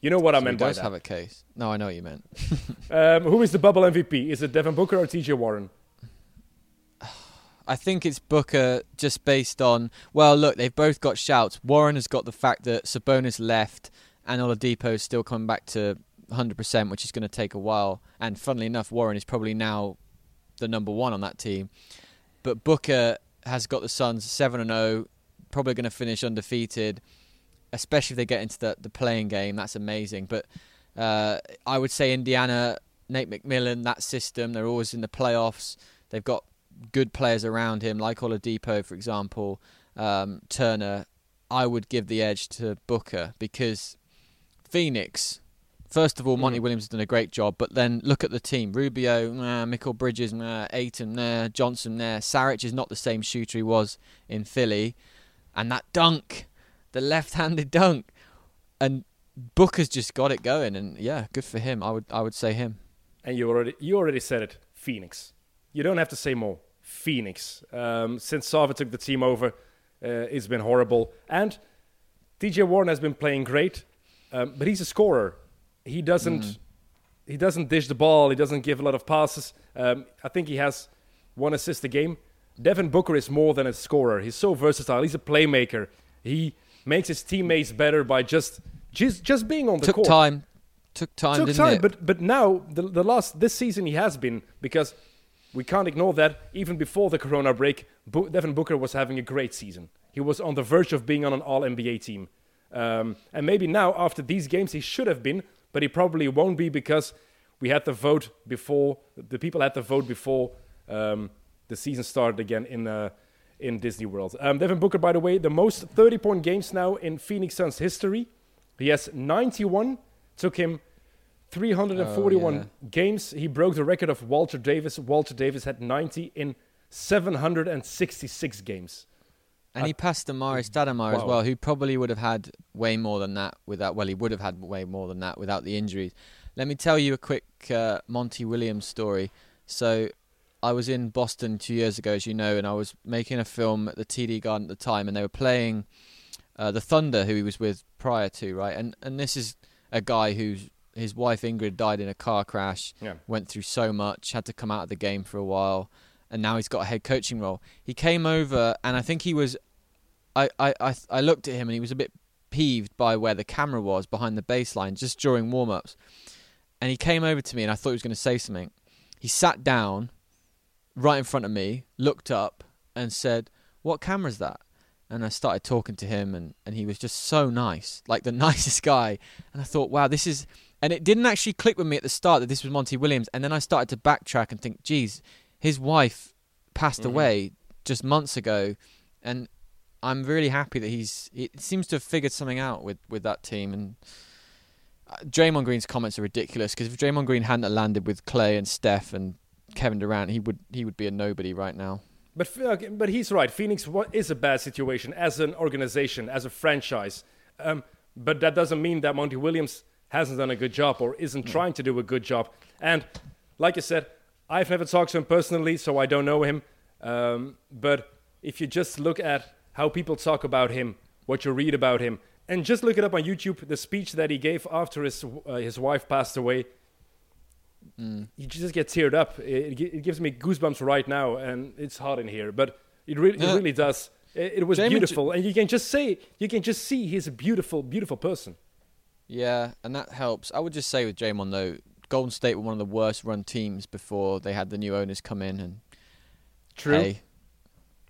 you know what I So he meant by does that. have a case. No, I know what you meant. [LAUGHS] Um, who is the bubble MVP? Is it Devin Booker or TJ Warren? I think it's Booker just based on well, look, they've both got shouts. Warren has got the fact that Sabonis left and Oladipo is still coming back to 100%, which is going to take a while. And funnily enough, Warren is probably now the number one on that team. But Booker has got the Suns 7 and 0, probably going to finish undefeated, especially if they get into the, the play-in game. That's amazing. But uh, I would say Indiana, Nate McMillan, that system, they're always in the playoffs. They've got good players around him, like Oladipo, for example, um, Turner. I would give the edge to Booker because Phoenix. First of all, Monty Mm. Williams has done a great job, but then look at the team: Rubio, nah, Mikal Bridges, nah, Ayton, nah, Johnson, nah. Saric is not the same shooter he was in Philly, and that dunk, the left-handed dunk, and Booker's just got it going, and yeah, good for him. I would, I would say him. And you already you already said it. Phoenix. You don't have to say more. Phoenix. Um, since Sava took the team over, uh, it's been horrible. And TJ Warren has been playing great, um, but he's a scorer. He doesn't he doesn't dish the ball. He doesn't give a lot of passes. Um, I think he has one assist a game. Devin Booker is more than a scorer. He's so versatile. He's a playmaker. He makes his teammates better by just just just being on the Took court time, took time, took didn't time, it? but but now the the last this season he has been because we can't ignore that even before the Corona break, Bo- Devin Booker was having a great season. He was on the verge of being on an All NBA team, um, and maybe now after these games he should have been, but he probably won't be because we had the vote before the people had the vote before um, the season started again in. Uh, in Disney World. Um, Devin Booker, by the way, the most 30 point games now in Phoenix Suns history. He has 91. Took him 341 Oh, yeah. games. He broke the record of Walter Davis. Walter Davis had 90 in 766 games. And he passed Amar'e Stoudemire as well, who probably would have had way more than that without. Well, he would have had way more than that without the injuries. Let me tell you a quick uh, Monty Williams story. So, I was in Boston two years ago, as you know, and I was making a film at the TD Garden at the time, and they were playing uh, the Thunder, who he was with prior to, right? And and this is a guy whose his wife Ingrid died in a car crash Yeah. went through so much, had to come out of the game for a while, and now he's got a head coaching role. He came over, and I think he was, I, I, I, I looked at him, and he was a bit peeved by where the camera was behind the baseline just during warm ups. And he came over to me, and I thought he was going to say something. He sat down, right in front of me, looked up and said, "What camera's that?" And I started talking to him, and, and he was just so nice, like the [LAUGHS] nicest guy. And I thought, wow, this is. And it didn't actually click with me at the start that this was Monty Williams. And then I started to backtrack and think, geez, his wife passed Mhm. away just months ago, and I'm really happy that he's. He seems to have figured something out with with that team. And uh, Draymond Green's comments are ridiculous because if Draymond Green hadn't landed with Clay and Steph and Kevin Durant, he would he would be a nobody right now. But but he's right. Phoenix is a bad situation as an organization, as a franchise. Um, but that doesn't mean that Monty Williams hasn't done a good job or isn't trying to do a good job. And like I said, I've never talked to him personally, so I don't know him. Um, but if you just look at how people talk about him, what you read about him, and just look it up on YouTube, the speech that he gave after his uh, his wife passed away, Mm. you just get teared up. It, it gives me goosebumps right now, and it's hot in here. But it, re- it really does. It, it was Jamin J- beautiful, and you can just say, you can just see he's a beautiful, beautiful person. Yeah, and that helps. I would just say with Draymond though, Golden State were one of the worst run teams before they had the new owners come in and True, hey,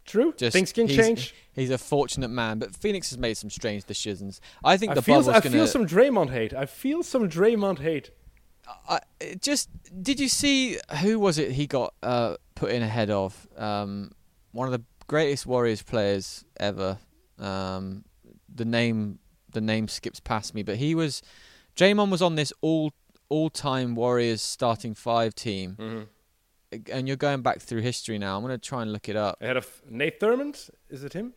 true. just Things can he's- change. He's a fortunate man, but Phoenix has made some strange decisions. I think I the feel, bubble's I gonna. feel some Draymond hate. I feel some Draymond hate. I, just did you see who was it he got uh, put in ahead of? Um, one of the greatest Warriors players ever. Um, the name the name skips past me, but he was Draymond was on this all all time Warriors starting five team, Mm-hmm. and you're going back through history now. I'm gonna try and look it up. Ahead of Nate Thurmond, is it him?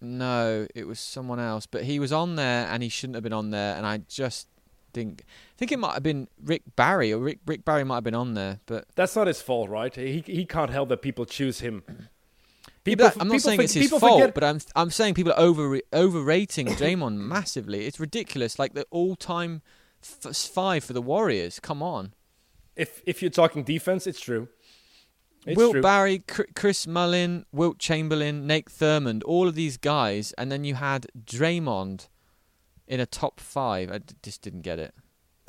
No, it was someone else, but he was on there and he shouldn't have been on there, and I just think I think it might have been Rick Barry or Rick Rick Barry might have been on there, but That's not his fault, right? He he can't help that people choose him. People, but I'm not saying for- it's his fault, forget- but I'm I'm saying people are over overrating Draymond [COUGHS] massively. It's ridiculous. Like the all-time f- five for the Warriors. Come on, if if you're talking defense, it's true. It's Wilt true. Barry, Chris Mullin, Wilt Chamberlain, Nate Thurmond, all of these guys, and then you had Draymond in a top five. I d- just didn't get it. [LAUGHS]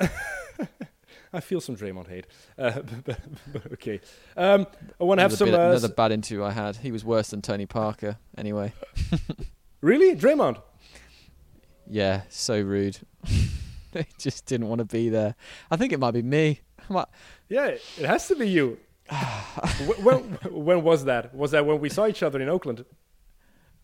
I feel some Draymond hate. Uh, [LAUGHS] but, but okay. Um, I want to have some. bit- Uh, another bad interview I had. He was worse than Tony Parker. Anyway, [LAUGHS] really, Draymond. yeah, so rude. they just didn't want to be there. I think it might be me. What? Yeah, it has to be you. [SIGHS] When when was that? Was that when we saw each other in Oakland?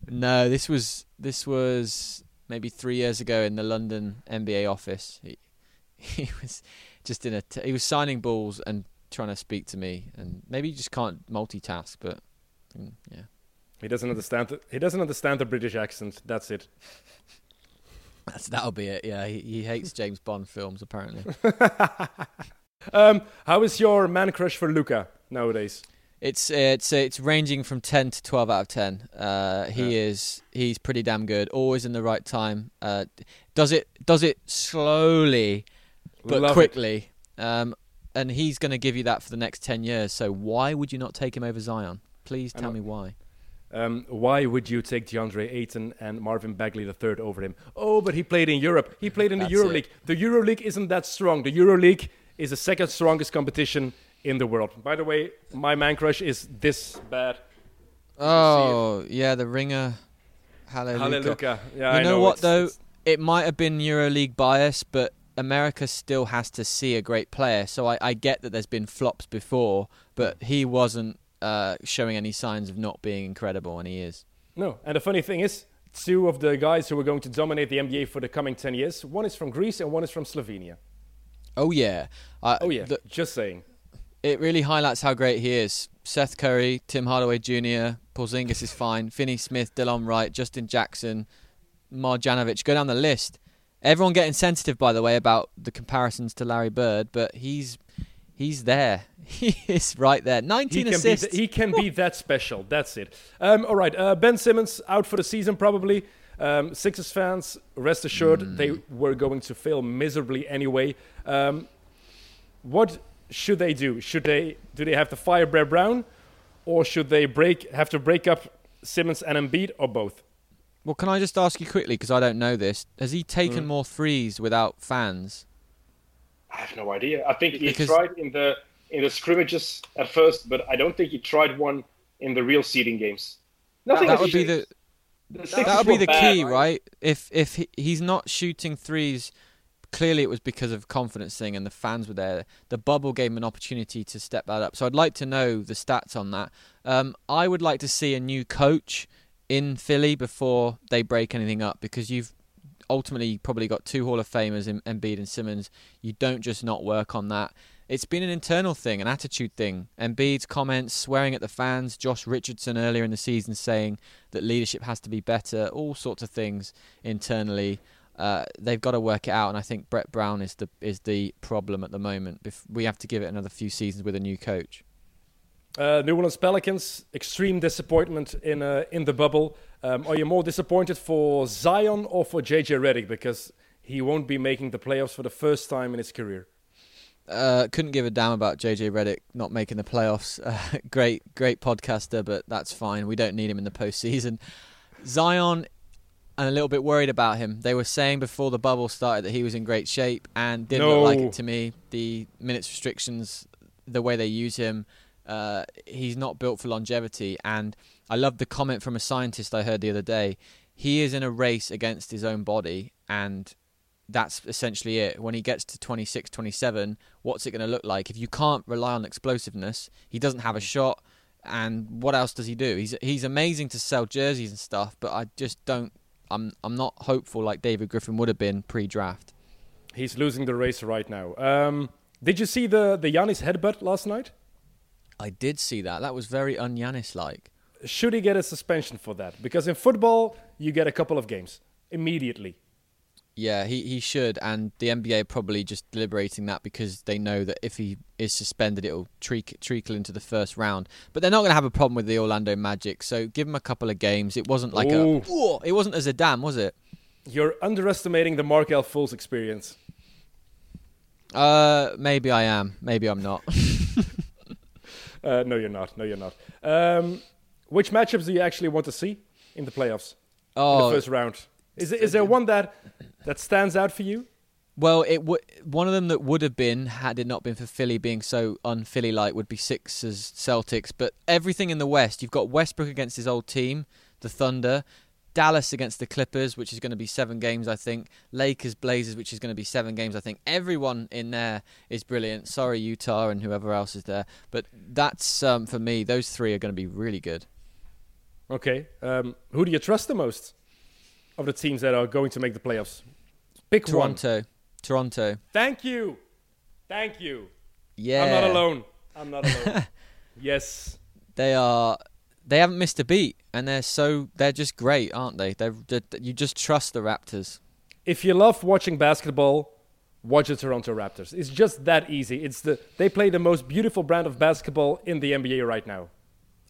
No, this was this was maybe three years ago in the London NBA office. He, [LAUGHS] he was just in a t- he was signing balls and trying to speak to me, and maybe you just can't multitask. But mm, yeah, He doesn't understand. The, he doesn't understand the British accent. That's it. [LAUGHS] that's that'll be it. Yeah, he, he hates [LAUGHS] James Bond films apparently. Um, how is your man crush for Luka nowadays? It's it's it's ranging from ten to twelve out of ten. Uh, he Yeah. is he's pretty damn good. Always in the right time. Uh, does it does it slowly but Love it. quickly. Um, and he's going to give you that for the next 10 years. So why would you not take him over Zion? Please tell me why. Um, why would you take DeAndre Ayton and Marvin Bagley III over him? Oh, but he played in Europe. He played in the That's EuroLeague. The EuroLeague isn't that strong. The EuroLeague is the second strongest competition in the world. By the way, my man crush is this bad. Oh, yeah, the ringer. Hallelujah. Hallelujah. Yeah, You I know what, it's- though? it's- It might have been EuroLeague bias, but America still has to see a great player. So I, I get that there's been flops before, but he wasn't uh, showing any signs of not being incredible, and he is. No, and the funny thing is, two of the guys who are going to dominate the NBA for the coming 10 years, one is from Greece and one is from Slovenia. Oh, yeah. Uh, Oh, yeah, the- just saying. It really highlights how great he is. Seth Curry, Tim Hardaway Jr., Paul Porzingis is fine, Finney Smith, Delon Wright, Justin Jackson, Marjanovic. Go down the list. Everyone getting sensitive, by the way, about the comparisons to Larry Bird, but he's he's there. [LAUGHS] He is right there. He 19 can, be assists. th- he can be that special. That's it. Um, all right, uh, Ben Simmons out for the season probably. Um, Sixers fans, rest assured, Hmm. they were going to fail miserably anyway. Um, what should they do? Should they do they have to fire Brett Brown, or should they break have to break up Simmons and Embiid, or both? well, can I just ask you quickly because I don't know this? Has he taken Mm. more threes without fans? I have no idea. I think he Because- tried in the in the scrimmages at first, but I don't think he tried one in the real seeding games. Nothing that has would be the The that would be the bad, key, right? If if he, he's not shooting threes, clearly it was because of confidence thing, and the fans were there. The bubble gave him an opportunity to step that up. So I'd like to know the stats on that. Um, I would like to see a new coach in Philly before they break anything up because you've ultimately probably got two Hall of Famers in Embiid and Simmons. You don't just not work on that. It's been an internal thing, an attitude thing. Embiid's comments, swearing at the fans, Josh Richardson earlier in the season saying that leadership has to be better, all sorts of things internally. Uh, they've got to work it out, and I think Brett Brown is the is the problem at the moment. We have to give it another few seasons with a new coach. Uh, New Orleans Pelicans, extreme disappointment in uh, in the bubble. Um, are you more disappointed for Zion or for JJ Redick because he won't be making the playoffs for the first time in his career? Uh, couldn't give a damn about JJ Redick not making the playoffs. Uh, [LAUGHS] great, great podcaster, but that's fine. We don't need him in the postseason. Zion, I'm a little bit worried about him. They were saying before the bubble started that he was in great shape, and didn't look like it to me. The minutes restrictions, the way they use him, uh, he's not built for longevity. And I love the comment from a scientist I heard the other day. He is in a race against his own body, and that's essentially it. When he gets to 26, 27, what's it going to look like? If you can't rely on explosiveness, he doesn't have a shot. And what else does he do? He's he's amazing to sell jerseys and stuff, but I just don't. I'm I'm not hopeful like David Griffin would have been pre-draft. He's losing the race right now. Um, did you see the the Giannis headbutt last night? I did see that. That was very un-Giannis like. Should he get a suspension for that? Because in football, you get a couple of games immediately. Yeah, he, he should, and the NBA are probably just deliberating that because they know that if he is suspended, it'll treacle, treacle into the first round. But they're not going to have a problem with the Orlando Magic, so give him a couple of games. It wasn't like Ooh. a, it wasn't as a Zidane, was it? You're underestimating the Markelle Fultz experience. Uh, maybe I am, maybe I'm not. [LAUGHS] Uh, no, you're not. No, you're not. Um, which matchups do you actually want to see in the playoffs in oh, the first round? Is, is there one that that stands out for you? Well, it w- one of them that would have been had it not been for Philly being so un-Philly like would be Sixers Celtics. But everything in the West, you've got Westbrook against his old team, the Thunder, Dallas against the Clippers, which is going to be seven games, I think. Lakers Blazers, which is going to be seven games, I think. Everyone in there is brilliant. Sorry, Utah and whoever else is there, but that's um, for me. Those three are going to be really good. Okay. Um, who do you trust the most of the teams that are going to make the playoffs? Pick one. Toronto, Toronto. Thank you. Thank you. Yeah, I'm not alone. [LAUGHS] I'm not alone. yes. they are they haven't missed a beat and they're so they're just great aren't they they're, they you just trust the raptors If you love watching basketball, watch the Toronto Raptors. It's just that easy. It's the they play the most beautiful brand of basketball in the NBA right now.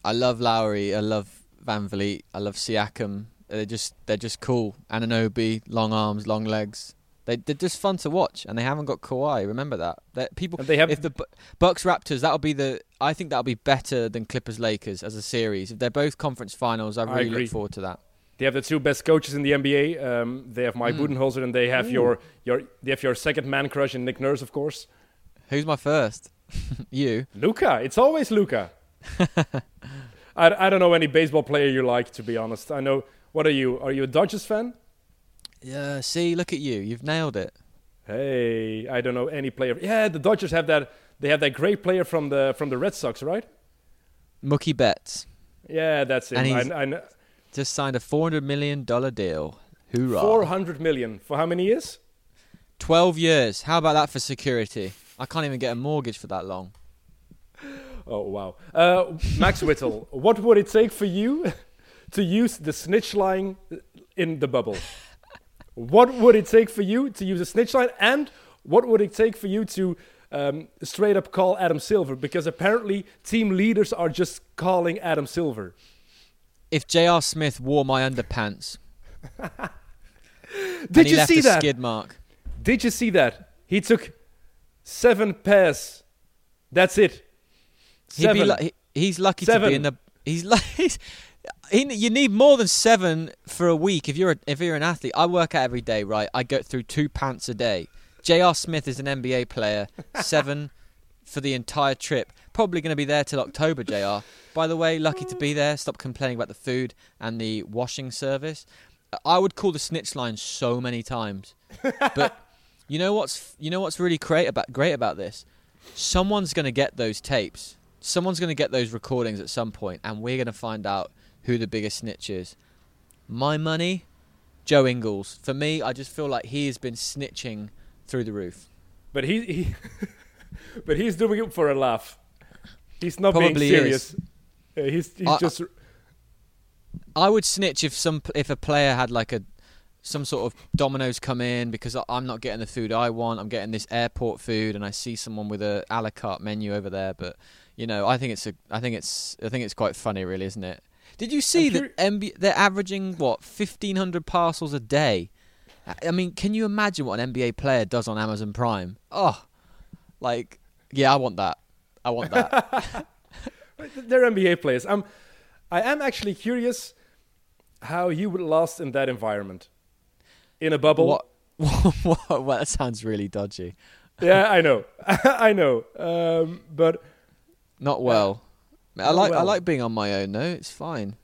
i love lowry i love VanVleet i love siakam they're just they're just cool Anunoby long arms long legs they, they're just fun to watch, and they haven't got Kawhi. Remember that. That people, And they have- if the Bu- Bucks Raptors, that'll be the. I think that'll be better than Clippers Lakers as a series. If they're both conference finals, I I really agree. look forward to that. They have the two best coaches in the NBA. Um, they have Mike Mm. Budenholzer, and they have your your they have your second man crush in Nick Nurse, of course. Who's my first? [LAUGHS] you. Luka. It's always Luka. [LAUGHS] I, I don't know any baseball player you like, to be honest. I know. What are you? Are you a Dodgers fan? Yeah. See, look at you. You've nailed it. Hey, I don't know any player. Yeah, the Dodgers have that. They have that great player from the from the Red Sox, right? Mookie Betts Yeah, that's it. And he's- I, I just signed a four hundred million dollar deal. Hoorah! Four hundred million for how many years? Twelve years. How about that for security? I can't even get a mortgage for that long. [LAUGHS] Oh wow, uh, Max Whittle. what would it take for you to use the snitch line in the bubble? What would it take for you to use a snitch line, and what would it take for you to um, straight up call Adam Silver? Because apparently, team leaders are just calling Adam Silver. If J.R. Smith wore my underpants [LAUGHS] Did you left see a that? skid mark, Did you see that? He took seven pairs. That's it. he'd be Seven. lu- he's lucky to be in the. He's like. [LAUGHS] He's, he, you need more than seven for a week if you're a, if you're an athlete. I work out every day, right? I go through two pants a day. J.R. Smith is an NBA player. [LAUGHS] Seven for the entire trip. Probably going to be there till October, JR. By the way, lucky to be mm. there. Stop complaining about the food and the washing service. I would call the snitch line so many times. [LAUGHS] But you know what's you know what's really great about great about this? Someone's going to get those tapes. Someone's going to get those recordings at some point and we're going to find out who the biggest snitch is. My money, Joe Ingles. For me, I just feel like he has been snitching through the roof. But he, he [LAUGHS] but he's doing it for a laugh. He's not Probably being serious. Uh, he's he's I- just I would snitch if some if a player had like a some sort of dominoes come in because I'm not getting the food I want. I'm getting this airport food, and I see someone with a a la carte menu over there. But you know, I think it's a I think it's I think it's quite funny, really, isn't it? Did you see I'm that MB, they're averaging what fifteen hundred parcels a day? I- mean, can you imagine what an NBA player does on Amazon Prime? Oh, like yeah, I want that. I want that. [LAUGHS] they're NBA players. I'm I am actually curious how you would last in that environment. In a bubble. what? [LAUGHS] what? Well, that sounds really dodgy. Yeah, I know. [LAUGHS] I know. Um, but Not well. I like I like being on my own though. It's fine.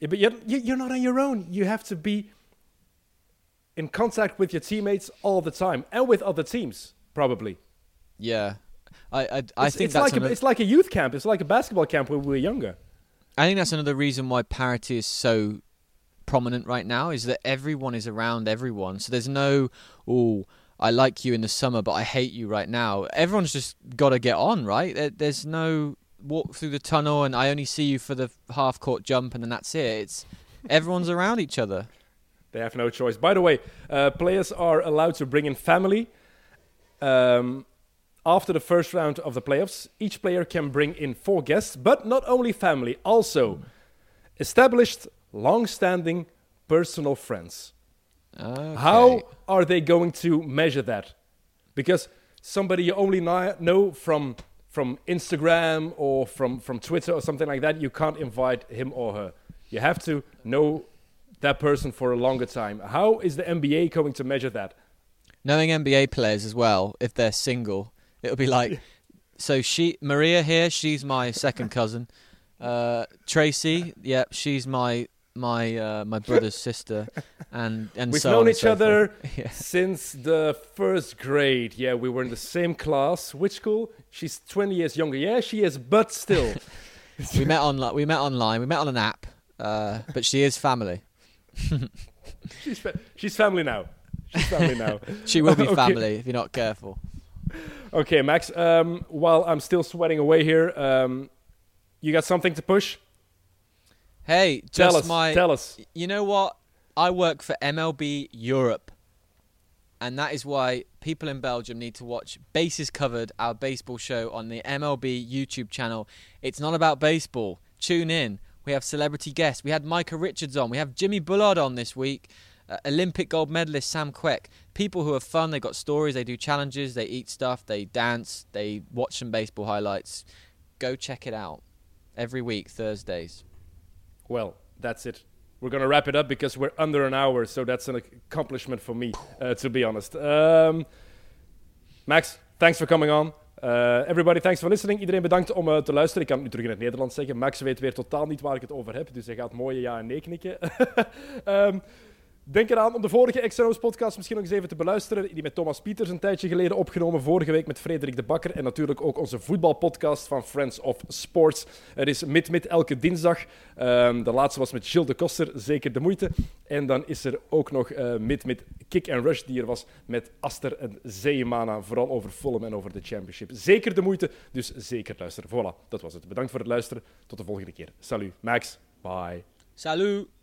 Yeah, but you're, you- you're not on your own. You have to be in contact with your teammates all the time and with other teams, probably. Yeah, I I, I it's, think it's that's like a, it's like a youth camp. It's like a basketball camp when we were younger. I think that's another reason why parity is so prominent right now is that everyone is around everyone. So there's no oh I like you in the summer but I hate you right now. Everyone's just got to get on, right? There, there's no walk through the tunnel and I only see you for the half court jump and then that's it. It's everyone's around each other. They have no choice. By the way, uh, players are allowed to bring in family. Um, after the first round of the playoffs, each player can bring in four guests, but not only family, also established, long standing personal friends. Okay. How are they going to measure that? Because somebody you only know from from Instagram or from, from Twitter or something like that, you can't invite him or her. You have to know that person for a longer time. How is the NBA going to measure that? knowing NBA players as well, if they're single, it'll be like, [LAUGHS] so she Maria here, she's my second cousin. Uh, Tracy, yep, she's my my uh, my brother's sister, and and We've so known each so other. [LAUGHS] Yeah. since the first grade. Yeah, we were in the same class. Which school? She's 20 years younger. Yeah, she is, but still. [LAUGHS] we met on we met online, we met on an app, uh, but she is family. [LAUGHS] she's, fa- she's family now. She's family now. She will be Okay. family if you're not careful. Okay, Max. Um, while I'm still sweating away here, um, you got something to push? Hey, Tell just us. my Tell us. You know what? I work for MLB Europe. And that is why people in Belgium need to watch Bases Covered, our baseball show on the MLB YouTube channel. It's not about baseball. Tune in. We have celebrity guests. We had Micah Richards on. We have Jimmy Bullard on this week. Uh, Olympic gold medalist Sam Quek. People who are fun. They got stories. They do challenges. They eat stuff. They dance. They watch some baseball highlights. Go check it out every week, Thursdays. Well, that's it. We're gonna wrap it up because we're under an hour, so that's an accomplishment for me, uh, to be honest. Um, Max, thanks for coming on. Uh, everybody, thanks for listening. Iedereen bedankt om uh, te luisteren. Ik kan het nu terug in het Nederlands zeggen. Max weet weer totaal niet waar ik het over heb, dus hij gaat mooie ja en nee knikken. Ehm, [LAUGHS] Denk eraan om de vorige XNO's podcast misschien nog eens even te beluisteren. Die met Thomas Pieters een tijdje geleden opgenomen. Vorige week met Frederik de Bakker. En natuurlijk ook onze voetbalpodcast van Friends of Sports. Er is mid-mid elke dinsdag. Ehm, de laatste was met Gilles de Koster. Zeker de moeite. En dan is er ook nog eh, mid-mid Kick and Rush die er was met Aster en Zeemana. Vooral over Fulham en over de Championship. Zeker de moeite. Dus zeker luisteren. Voilà, dat was het. Bedankt voor het luisteren. Tot de volgende keer. Salut. Max. Bye. Salut!